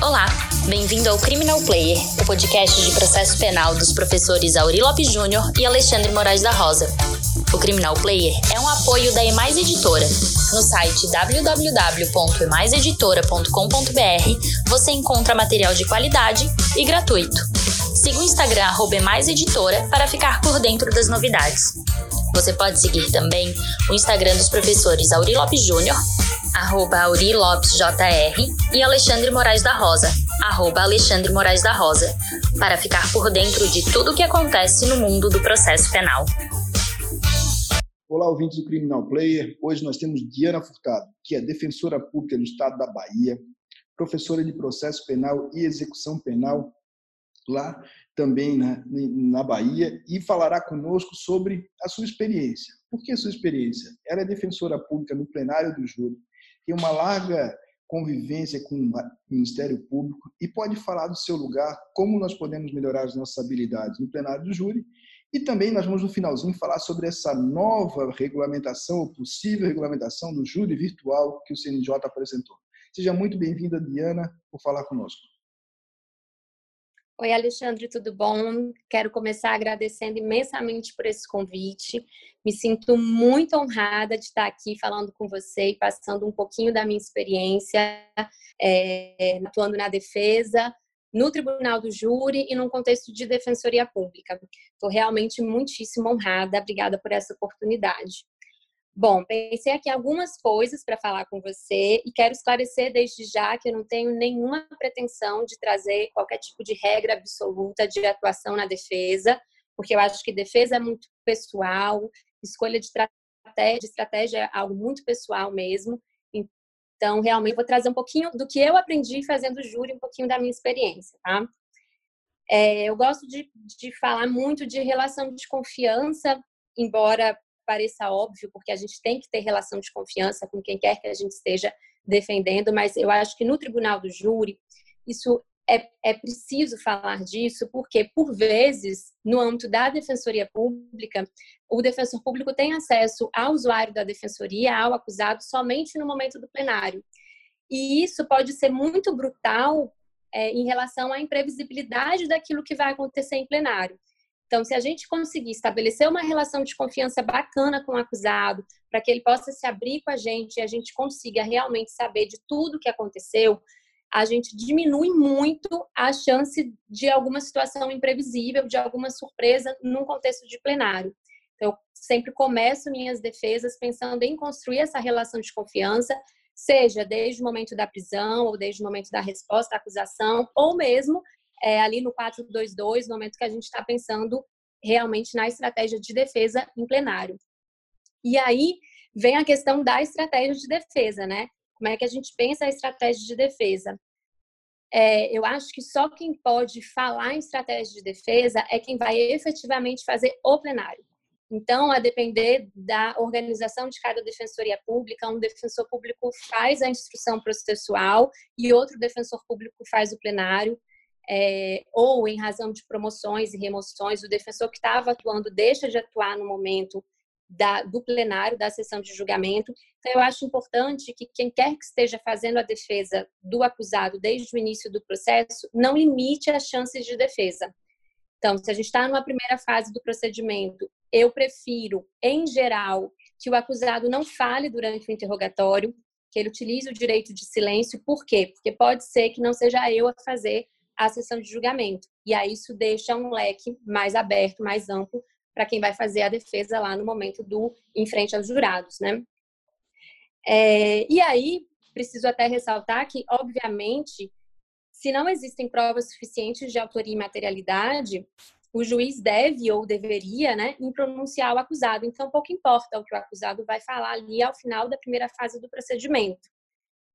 Olá, bem-vindo ao Criminal Player, o podcast de processo penal dos professores Auri Lopes Júnior e Alexandre Moraes da Rosa. O Criminal Player é um apoio da Emais Editora. No site www.emaiseditora.com.br você encontra material de qualidade e gratuito. Siga o Instagram @emaiseditora para ficar por dentro das novidades. Você pode seguir também o Instagram dos professores Auri Lopes Júnior, arroba Auri Lopes JR, e Alexandre Moraes da Rosa, arroba Alexandre Moraes da Rosa, para ficar por dentro de tudo o que acontece no mundo do processo penal. Olá, ouvintes do Criminal Player. Hoje nós temos Diana Furtado, que é defensora pública do Estado da Bahia, professora de processo penal e execução penal lá também na, na Bahia, e falará conosco sobre a sua experiência. Por que a sua experiência? Ela é defensora pública no plenário do júri, tem uma larga convivência com o Ministério Público e pode falar do seu lugar, como nós podemos melhorar as nossas habilidades no plenário do júri e também nós vamos no finalzinho falar sobre essa nova regulamentação, ou possível regulamentação do júri virtual que o CNJ apresentou. Seja muito bem-vinda, Diana, por falar conosco. Oi, Alexandre, tudo bom? Quero começar agradecendo imensamente por esse convite. Me sinto muito honrada de estar aqui falando com você e passando um pouquinho da minha experiência é, atuando na defesa, no tribunal do júri e num contexto de defensoria pública. Estou realmente muitíssimo honrada, obrigada por essa oportunidade. Bom, pensei aqui algumas coisas para falar com você e quero esclarecer desde já que eu não tenho nenhuma pretensão de trazer qualquer tipo de regra absoluta de atuação na defesa, porque eu acho que defesa é muito pessoal, escolha de estratégia, estratégia é algo muito pessoal mesmo, então, realmente, vou trazer um pouquinho do que eu aprendi fazendo júri, um pouquinho da minha experiência, tá? É, eu gosto de, de falar muito de relação de confiança, embora pareça óbvio, porque a gente tem que ter relação de confiança com quem quer que a gente esteja defendendo, mas eu acho que no tribunal do júri, isso é, é preciso falar disso, porque, por vezes, no âmbito da defensoria pública, o defensor público tem acesso ao usuário da defensoria, ao acusado, somente no momento do plenário. E isso pode ser muito brutal é, em relação à imprevisibilidade daquilo que vai acontecer em plenário. Então, se a gente conseguir estabelecer uma relação de confiança bacana com o acusado, para que ele possa se abrir com a gente e a gente consiga realmente saber de tudo que aconteceu, a gente diminui muito a chance de alguma situação imprevisível, de alguma surpresa num contexto de plenário. Então, eu sempre começo minhas defesas pensando em construir essa relação de confiança, seja desde o momento da prisão, ou desde o momento da resposta à acusação, ou mesmo é, ali no 422, no momento que a gente está pensando realmente na estratégia de defesa em plenário. E aí vem a questão da estratégia de defesa, né? Como é que a gente pensa a estratégia de defesa? É, eu acho que só quem pode falar em estratégia de defesa é quem vai efetivamente fazer o plenário. Então, a depender da organização de cada defensoria pública, um defensor público faz a instrução processual e outro defensor público faz o plenário. É, ou em razão de promoções e remoções, o defensor que estava atuando deixa de atuar no momento da, do plenário, da sessão de julgamento. Então, eu acho importante que quem quer que esteja fazendo a defesa do acusado desde o início do processo não limite as chances de defesa. Então, se a gente está numa primeira fase do procedimento, eu prefiro, em geral, que o acusado não fale durante o interrogatório, que ele utilize o direito de silêncio. Por quê? Porque pode ser que não seja eu a fazer a sessão de julgamento. E aí isso deixa um leque mais aberto, mais amplo, para quem vai fazer a defesa lá no momento do em frente aos jurados, né? É, e aí, preciso até ressaltar que, obviamente, se não existem provas suficientes de autoria e materialidade, o juiz deve ou deveria né, pronunciar o acusado. Então, pouco importa o que o acusado vai falar ali ao final da primeira fase do procedimento.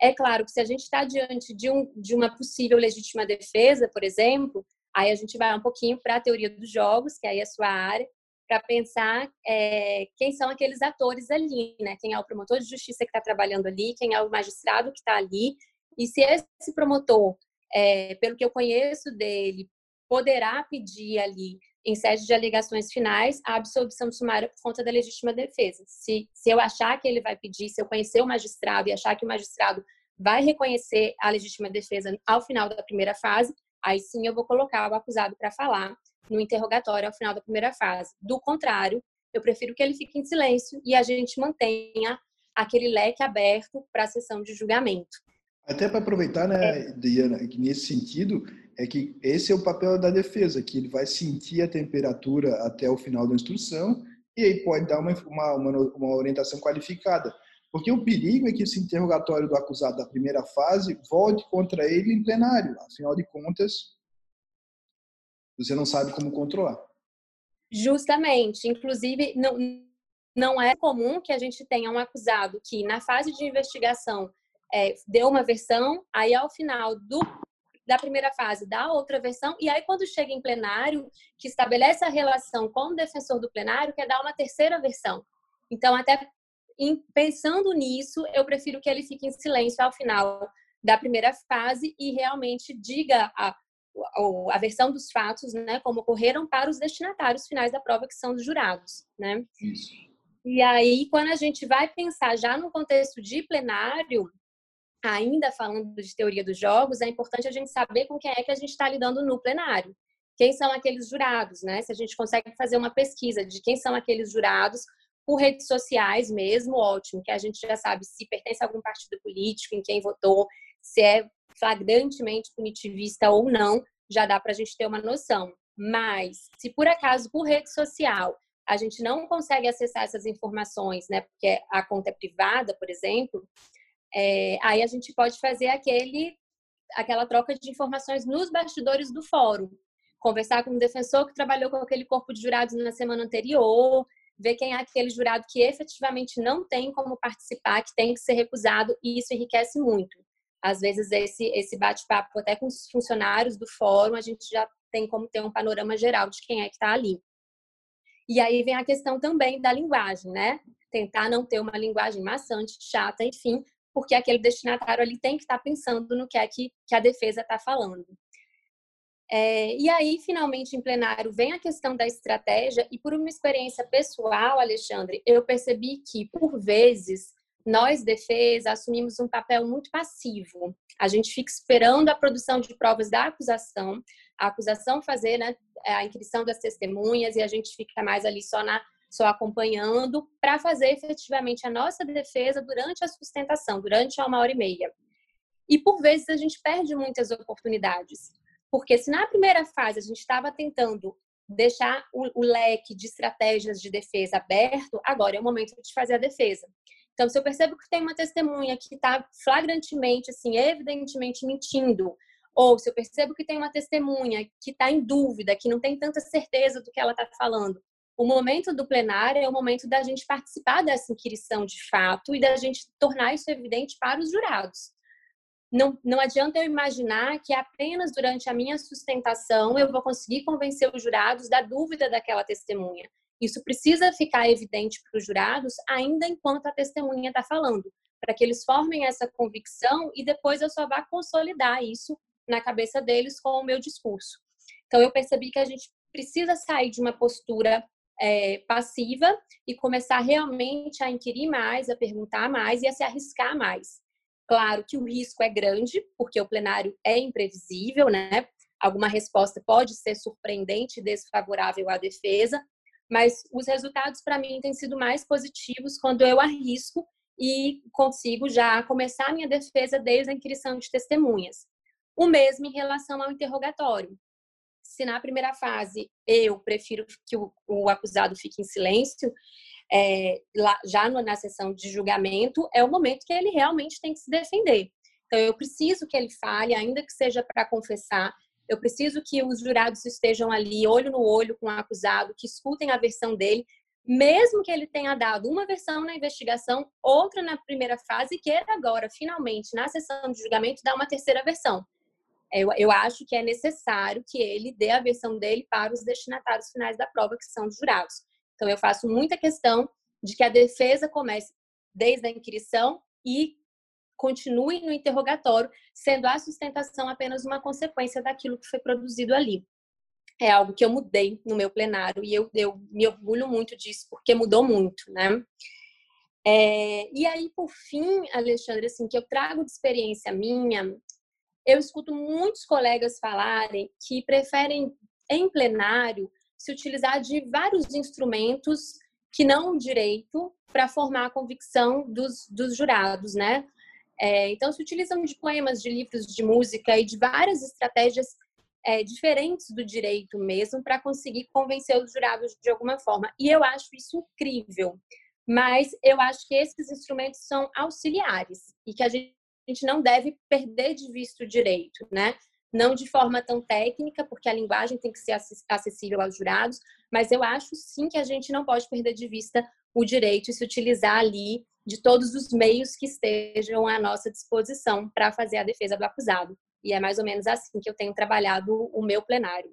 É claro que se a gente está diante de, um, de uma possível legítima defesa, por exemplo, aí a gente vai um pouquinho para a teoria dos jogos, que aí é a sua área, para pensar é, quem são aqueles atores ali, né? Quem é o promotor de justiça que está trabalhando ali, quem é o magistrado que está ali, e se esse promotor, é, pelo que eu conheço dele, poderá pedir ali em sede de alegações finais, a absolvição sumária por conta da legítima defesa. Se, se eu achar que ele vai pedir, se eu conhecer o magistrado e achar que o magistrado vai reconhecer a legítima defesa ao final da primeira fase, aí sim eu vou colocar o acusado para falar no interrogatório ao final da primeira fase. Do contrário, eu prefiro que ele fique em silêncio e a gente mantenha aquele leque aberto para a sessão de julgamento. Até para aproveitar, né, é. Diana, que nesse sentido, é que esse é o papel da defesa, que ele vai sentir a temperatura até o final da instrução e aí pode dar uma, uma, uma orientação qualificada. Porque o perigo é que esse interrogatório do acusado da primeira fase volte contra ele em plenário. Afinal de contas, você não sabe como controlar. Justamente. Inclusive, não, não é comum que a gente tenha um acusado que, na fase de investigação, é, deu uma versão, aí ao final do, da primeira fase dá outra versão, e aí quando chega em plenário, que estabelece a relação com o defensor do plenário, quer dar uma terceira versão. Então, até em, pensando nisso, eu prefiro que ele fique em silêncio ao final da primeira fase e realmente diga a, a, a versão dos fatos, né, como ocorreram para os destinatários finais da prova, que são os jurados, né? Isso. E aí, quando a gente vai pensar já no contexto de plenário, ainda falando de teoria dos jogos, é importante a gente saber com quem é que a gente está lidando no plenário. Quem são aqueles jurados, né? Se a gente consegue fazer uma pesquisa de quem são aqueles jurados, por redes sociais mesmo, ótimo, que a gente já sabe se pertence a algum partido político, em quem votou, se é flagrantemente punitivista ou não, já dá para a gente ter uma noção. Mas, se por acaso, por rede social, a gente não consegue acessar essas informações, né, porque a conta é privada, por exemplo, é, aí a gente pode fazer aquele, aquela troca de informações nos bastidores do fórum. Conversar com um defensor que trabalhou com aquele corpo de jurados na semana anterior, ver quem é aquele jurado que efetivamente não tem como participar, que tem que ser recusado, e isso enriquece muito. Às vezes, esse, esse bate-papo até com os funcionários do fórum, a gente já tem como ter um panorama geral de quem é que está ali. E aí vem a questão também da linguagem, né? Tentar não ter uma linguagem maçante, chata, enfim, porque aquele destinatário ali tem que estar tá pensando no que é que, que a defesa está falando. É, e aí, finalmente, em plenário, vem a questão da estratégia, e por uma experiência pessoal, Alexandre, eu percebi que, por vezes, nós, defesa, assumimos um papel muito passivo. A gente fica esperando a produção de provas da acusação, a acusação fazer né, a inscrição das testemunhas, e a gente fica mais ali só, na, só acompanhando para fazer efetivamente a nossa defesa durante a sustentação, durante uma hora e meia. E, por vezes, a gente perde muitas oportunidades porque se na primeira fase a gente estava tentando deixar o, leque de estratégias de defesa aberto, agora é o momento de fazer a defesa. Então, se eu percebo que tem uma testemunha que está flagrantemente, assim, evidentemente mentindo, ou se eu percebo que tem uma testemunha que está em dúvida, que não tem tanta certeza do que ela está falando, o momento do plenário é o momento da gente participar dessa inquirição de fato e da gente tornar isso evidente para os jurados não, não adianta eu imaginar que apenas durante a minha sustentação eu vou conseguir convencer os jurados da dúvida daquela testemunha. Isso precisa ficar evidente para os jurados ainda enquanto a testemunha está falando, para que eles formem essa convicção e depois eu só vá consolidar isso na cabeça deles com o meu discurso. Então eu percebi que a gente precisa sair de uma postura é, passiva e começar realmente a inquirir mais, a perguntar mais e a se arriscar mais. Claro que o risco é grande, porque o plenário é imprevisível, né? Alguma resposta pode ser surpreendente e desfavorável à defesa, mas os resultados para mim têm sido mais positivos quando eu arrisco e consigo já começar a minha defesa desde a inscrição de testemunhas. O mesmo em relação ao interrogatório. Se na primeira fase eu prefiro que o, o acusado fique em silêncio, é, lá, já na sessão de julgamento, é o momento que ele realmente tem que se defender. Então, eu preciso que ele fale, ainda que seja para confessar, eu preciso que os jurados estejam ali, olho no olho com o acusado, que escutem a versão dele, mesmo que ele tenha dado uma versão na investigação, outra na primeira fase, e queira agora, finalmente, na sessão de julgamento, dar uma terceira versão. Eu, eu acho que é necessário que ele dê a versão dele para os destinatários finais da prova, que são os jurados. Então, eu faço muita questão de que a defesa comece desde a inquirição e continue no interrogatório, sendo a sustentação apenas uma consequência daquilo que foi produzido ali. é algo que eu mudei no meu plenário e eu, eu me orgulho muito disso porque mudou muito, né? É, e aí, por fim, Alexandre, assim, que eu trago de experiência minha, eu escuto muitos colegas falarem que preferem, em plenário, se utilizar de vários instrumentos que não o direito para formar a convicção dos, dos jurados, né? É, então, se utilizam de poemas, de livros de música e de várias estratégias é, diferentes do direito mesmo para conseguir convencer os jurados de alguma forma. E eu acho isso incrível. Mas eu acho que esses instrumentos são auxiliares e que a gente não deve perder de vista o direito, né? Não de forma tão técnica, porque a linguagem tem que ser acessível aos jurados, mas eu acho sim que a gente não pode perder de vista o direito e se utilizar ali de todos os meios que estejam à nossa disposição para fazer a defesa do acusado. E é mais ou menos assim que eu tenho trabalhado o meu plenário.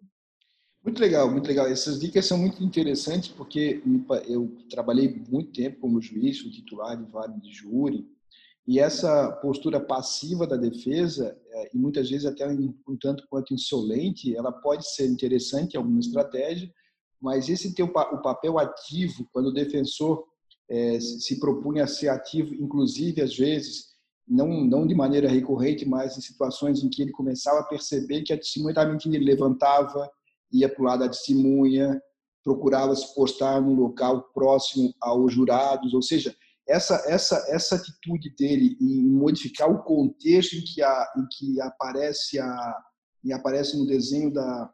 Muito legal, muito legal. Essas dicas são muito interessantes porque eu trabalhei muito tempo como juiz, titular de vara de júri, e essa postura passiva da defesa, é, e muitas vezes até um tanto quanto insolente, ela pode ser interessante em alguma estratégia, mas esse ter o papel ativo, quando o defensor é, se propunha a ser ativo, inclusive às vezes não, não de maneira recorrente, mas em situações em que ele começava a perceber que a testemunha estava mentindo, ele levantava, ia para o lado da testemunha, procurava se postar num local próximo aos jurados, ou seja, essa essa essa atitude dele em modificar o contexto em que a, em que aparece a e aparece no desenho da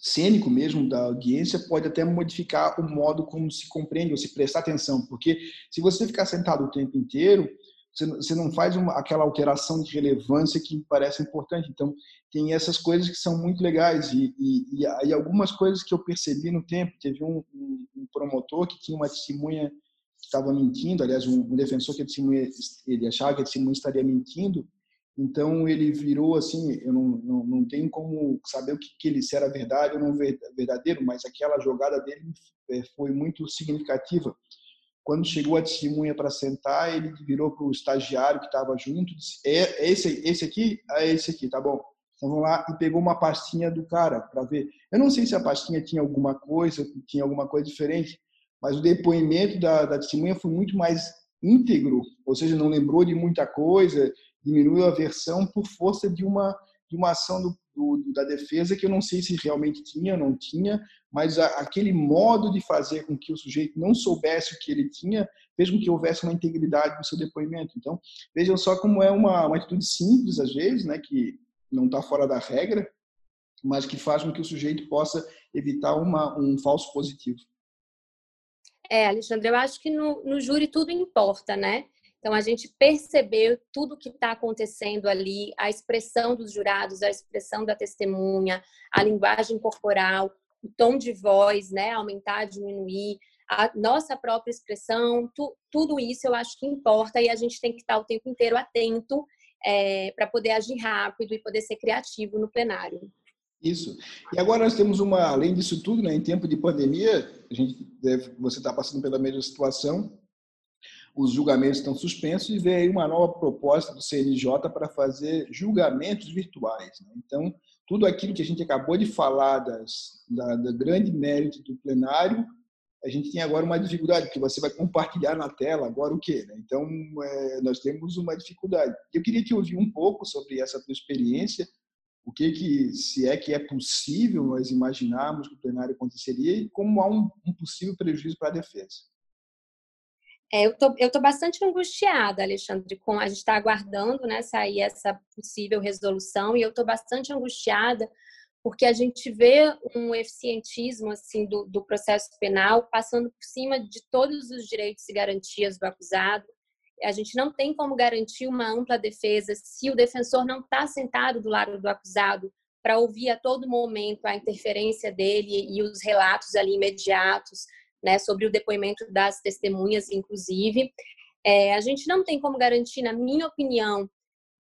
cênico mesmo da audiência pode até modificar o modo como se compreende ou se prestar atenção, porque se você ficar sentado o tempo inteiro, você não faz uma, aquela alteração de relevância que parece importante. Então, tem essas coisas que são muito legais. E, e, e, algumas coisas que eu percebi no tempo. Teve um, um, um promotor que tinha uma testemunha estava mentindo, aliás, um, um defensor que testemunha, ele achava que a testemunha estaria mentindo. Então, ele virou assim: eu não, não, não tenho como saber o que, que ele se era verdade ou não verdadeiro, mas aquela jogada dele é, foi muito significativa quando chegou a testemunha para sentar, ele virou para o estagiário que estava junto, disse: é, é esse, esse aqui? É esse aqui, tá bom. Então vamos lá e pegou uma pastinha do cara para ver. Eu não sei se a pastinha tinha alguma coisa, tinha alguma coisa diferente, mas o depoimento da, da testemunha foi muito mais íntegro, ou seja, não lembrou de muita coisa, diminuiu a versão por força de uma de uma ação do, do, da defesa que eu não sei se realmente tinha ou não tinha, mas a, aquele modo de fazer com que o sujeito não soubesse o que ele tinha com que houvesse uma integridade no seu depoimento. Então, vejam só como é uma, uma atitude simples, às vezes, né, que não está fora da regra, mas que faz com que o sujeito possa evitar uma, um falso positivo. É, Alexandre, eu acho que no, no júri tudo importa, né? Então, a gente percebeu tudo o que está acontecendo ali, a expressão dos jurados, a expressão da testemunha, a linguagem corporal, o tom de voz, né, aumentar, diminuir, a nossa própria expressão, tu, tudo isso eu acho que importa e a gente tem que estar o tempo inteiro atento é, para poder agir rápido e poder ser criativo no plenário. Isso. E agora nós temos uma, além disso tudo, né, em tempo de pandemia, a gente deve, você está passando pela mesma situação, os julgamentos estão suspensos e aí uma nova proposta do CNJ para fazer julgamentos virtuais. Né? Então, tudo aquilo que a gente acabou de falar das, da, da, grande mérito do plenário, a gente tem agora uma dificuldade, porque você vai compartilhar na tela agora o quê? Né? Então, é, nós temos uma dificuldade. Eu queria te ouvir um pouco sobre essa tua experiência, o que que, se é que é possível nós imaginarmos que o plenário aconteceria e como há um, um possível prejuízo para a defesa. É, eu tô, eu tô bastante angustiada, Alexandre, com a gente está aguardando, né, sair essa possível resolução e eu tô bastante angustiada porque a gente vê um eficientismo assim do, do processo penal passando por cima de todos os direitos e garantias do acusado. A gente não tem como garantir uma ampla defesa se o defensor não está sentado do lado do acusado para ouvir a todo momento a interferência dele e os relatos ali imediatos né, sobre o depoimento das testemunhas, inclusive. É, a gente não tem como garantir, na minha opinião,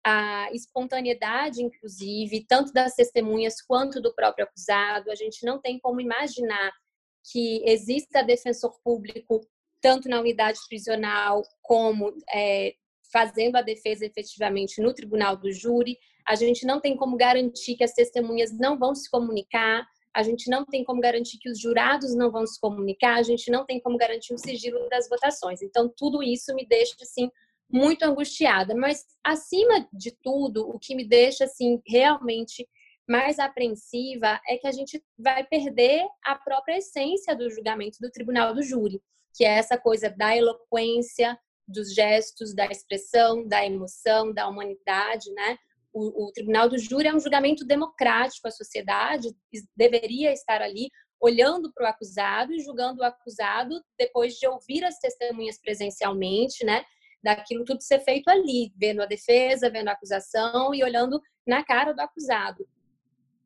a espontaneidade, inclusive, tanto das testemunhas quanto do próprio acusado. A gente não tem como imaginar que exista defensor público tanto na unidade prisional como é, fazendo a defesa efetivamente no tribunal do júri. A gente não tem como garantir que as testemunhas não vão se comunicar, a gente não tem como garantir que os jurados não vão se comunicar, a gente não tem como garantir o sigilo das votações. Então, tudo isso me deixa, assim, muito angustiada. Mas, acima de tudo, o que me deixa, assim, realmente mais apreensiva é que a gente vai perder a própria essência do julgamento do tribunal do júri, que é essa coisa da eloquência, dos gestos, da expressão, da emoção, da humanidade, né? O, o, tribunal do júri é um julgamento democrático, a sociedade deveria estar ali olhando para o acusado e julgando o acusado depois de ouvir as testemunhas presencialmente, né? Daquilo tudo ser feito ali, vendo a defesa, vendo a acusação e olhando na cara do acusado.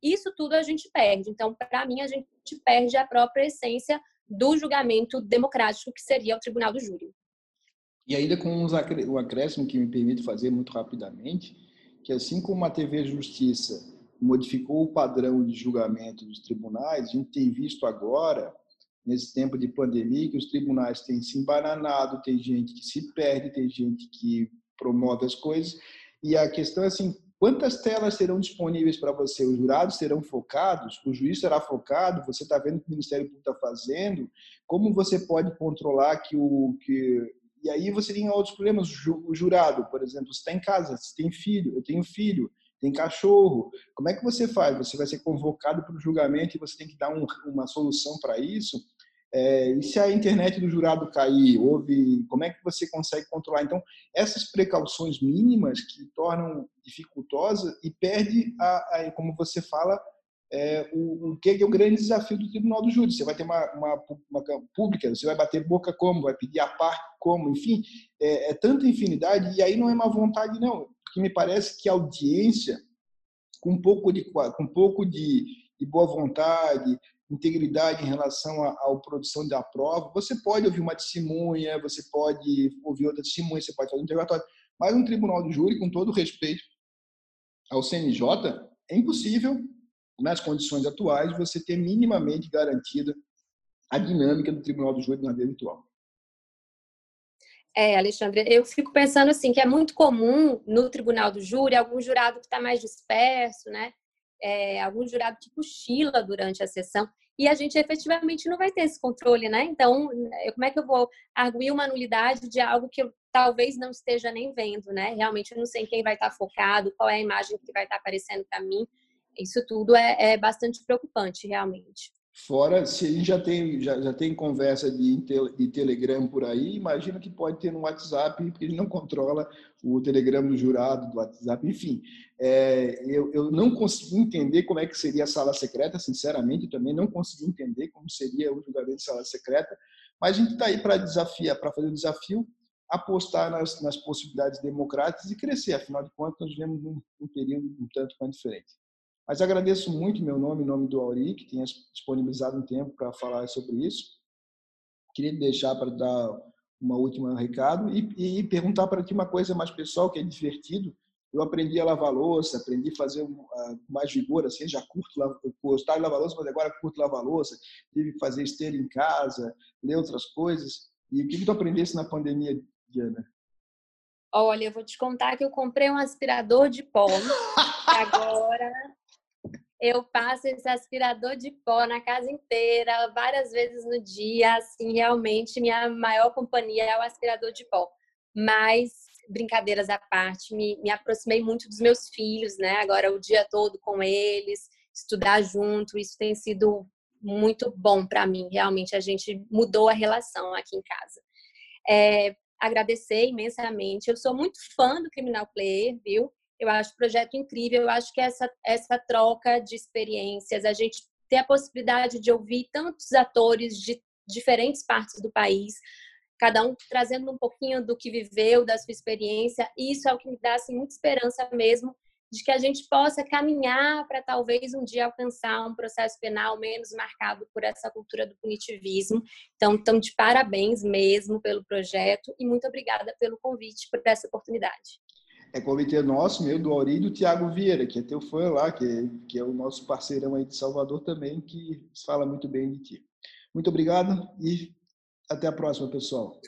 Isso tudo a gente perde. Então, para mim, a gente perde a própria essência do julgamento democrático que seria o tribunal do júri. E ainda com um acréscimo que me permite fazer muito rapidamente, que assim como a TV Justiça modificou o padrão de julgamento dos tribunais, a gente tem visto agora, nesse tempo de pandemia, que os tribunais têm se embananado, tem gente que se perde, tem gente que promove as coisas, e a questão é assim, quantas telas serão disponíveis para você? Os jurados serão focados? O juiz será focado? Você está vendo o que o Ministério Público está fazendo? Como você pode controlar que o que e aí você tem outros problemas. O jurado, por exemplo, você está em casa, você tem filho, eu tenho filho, tem cachorro. Como é que você faz? Você vai ser convocado para o julgamento e você tem que dar um, uma solução para isso. É, e se a internet do jurado cair, houve, como é que você consegue controlar? Então, essas precauções mínimas que tornam dificultosa e perde, a, a como você fala, é, o, o que é o grande desafio do Tribunal do Júri. Você vai ter uma, uma, uma, pública, você vai bater boca como, vai pedir a par como, enfim, é, é tanta infinidade e aí não é má vontade não, porque me parece que a audiência com um pouco de com um pouco de, de boa vontade, integridade em relação à, produção da prova, você pode ouvir uma testemunha, você pode ouvir outra testemunha, você pode fazer um interrogatório, mas um tribunal do júri, com todo respeito ao CNJ, é impossível nas condições atuais, você ter minimamente garantida a dinâmica do Tribunal do Júri na via virtual. É, Alexandre, eu fico pensando assim que é muito comum no Tribunal do Júri algum jurado que está mais disperso, né? É, algum jurado que cochila durante a sessão e a gente efetivamente não vai ter esse controle, né? Então, como é que eu vou arguir uma nulidade de algo que eu talvez não esteja nem vendo, né? Realmente eu não sei quem vai estar focado, qual é a imagem que vai estar aparecendo para mim. Isso tudo é, é bastante preocupante, realmente. Fora, se a gente já tem, já, já tem conversa de, de Telegram por aí, imagina que pode ter no WhatsApp, porque ele não controla o Telegram do jurado, do WhatsApp, enfim. É, eu, eu não consegui entender como é que seria a sala secreta, sinceramente, também não consegui entender como seria o julgamento de sala secreta, mas a gente está aí para desafiar, para fazer o desafio, apostar nas, nas possibilidades democráticas e crescer, afinal de contas, nós vivemos um, um período um tanto quanto diferente. Mas agradeço muito meu nome, em nome do Auri, que tenha disponibilizado um tempo para falar sobre isso. Queria deixar para dar uma última recado e, e perguntar para ti uma coisa mais pessoal, que é divertido. Eu aprendi a lavar louça, aprendi a fazer mais vigor, assim, já curto, gostar de lavar louça, mas agora curto lavar louça. Tive que fazer esteira em casa, ler outras coisas. E o que, que tu aprendesse na pandemia, Diana? Olha, eu vou te contar que eu comprei um aspirador de pó. agora eu passo esse aspirador de pó na casa inteira, várias vezes no dia, assim, realmente minha maior companhia é o aspirador de pó. Mas, brincadeiras à parte, me, me aproximei muito dos meus filhos, né? Agora o dia todo com eles, estudar junto, isso tem sido muito bom para mim, realmente a gente mudou a relação aqui em casa. É, agradecer imensamente, eu sou muito fã do Criminal Player, viu? Eu acho o projeto incrível, eu acho que essa, essa troca de experiências, a gente ter a possibilidade de ouvir tantos atores de diferentes partes do país, cada um trazendo um pouquinho do que viveu, da sua experiência, isso é o que me dá assim, muita esperança mesmo de que a gente possa caminhar para talvez um dia alcançar um processo penal menos marcado por essa cultura do punitivismo. Então, então de parabéns mesmo pelo projeto e muito obrigada pelo convite por essa oportunidade é convite nosso, meu, do Auri e do Tiago Vieira, que é teu fã lá, que é, que é o nosso parceirão aí de Salvador também, que fala muito bem de ti. Muito obrigado e até a próxima, pessoal.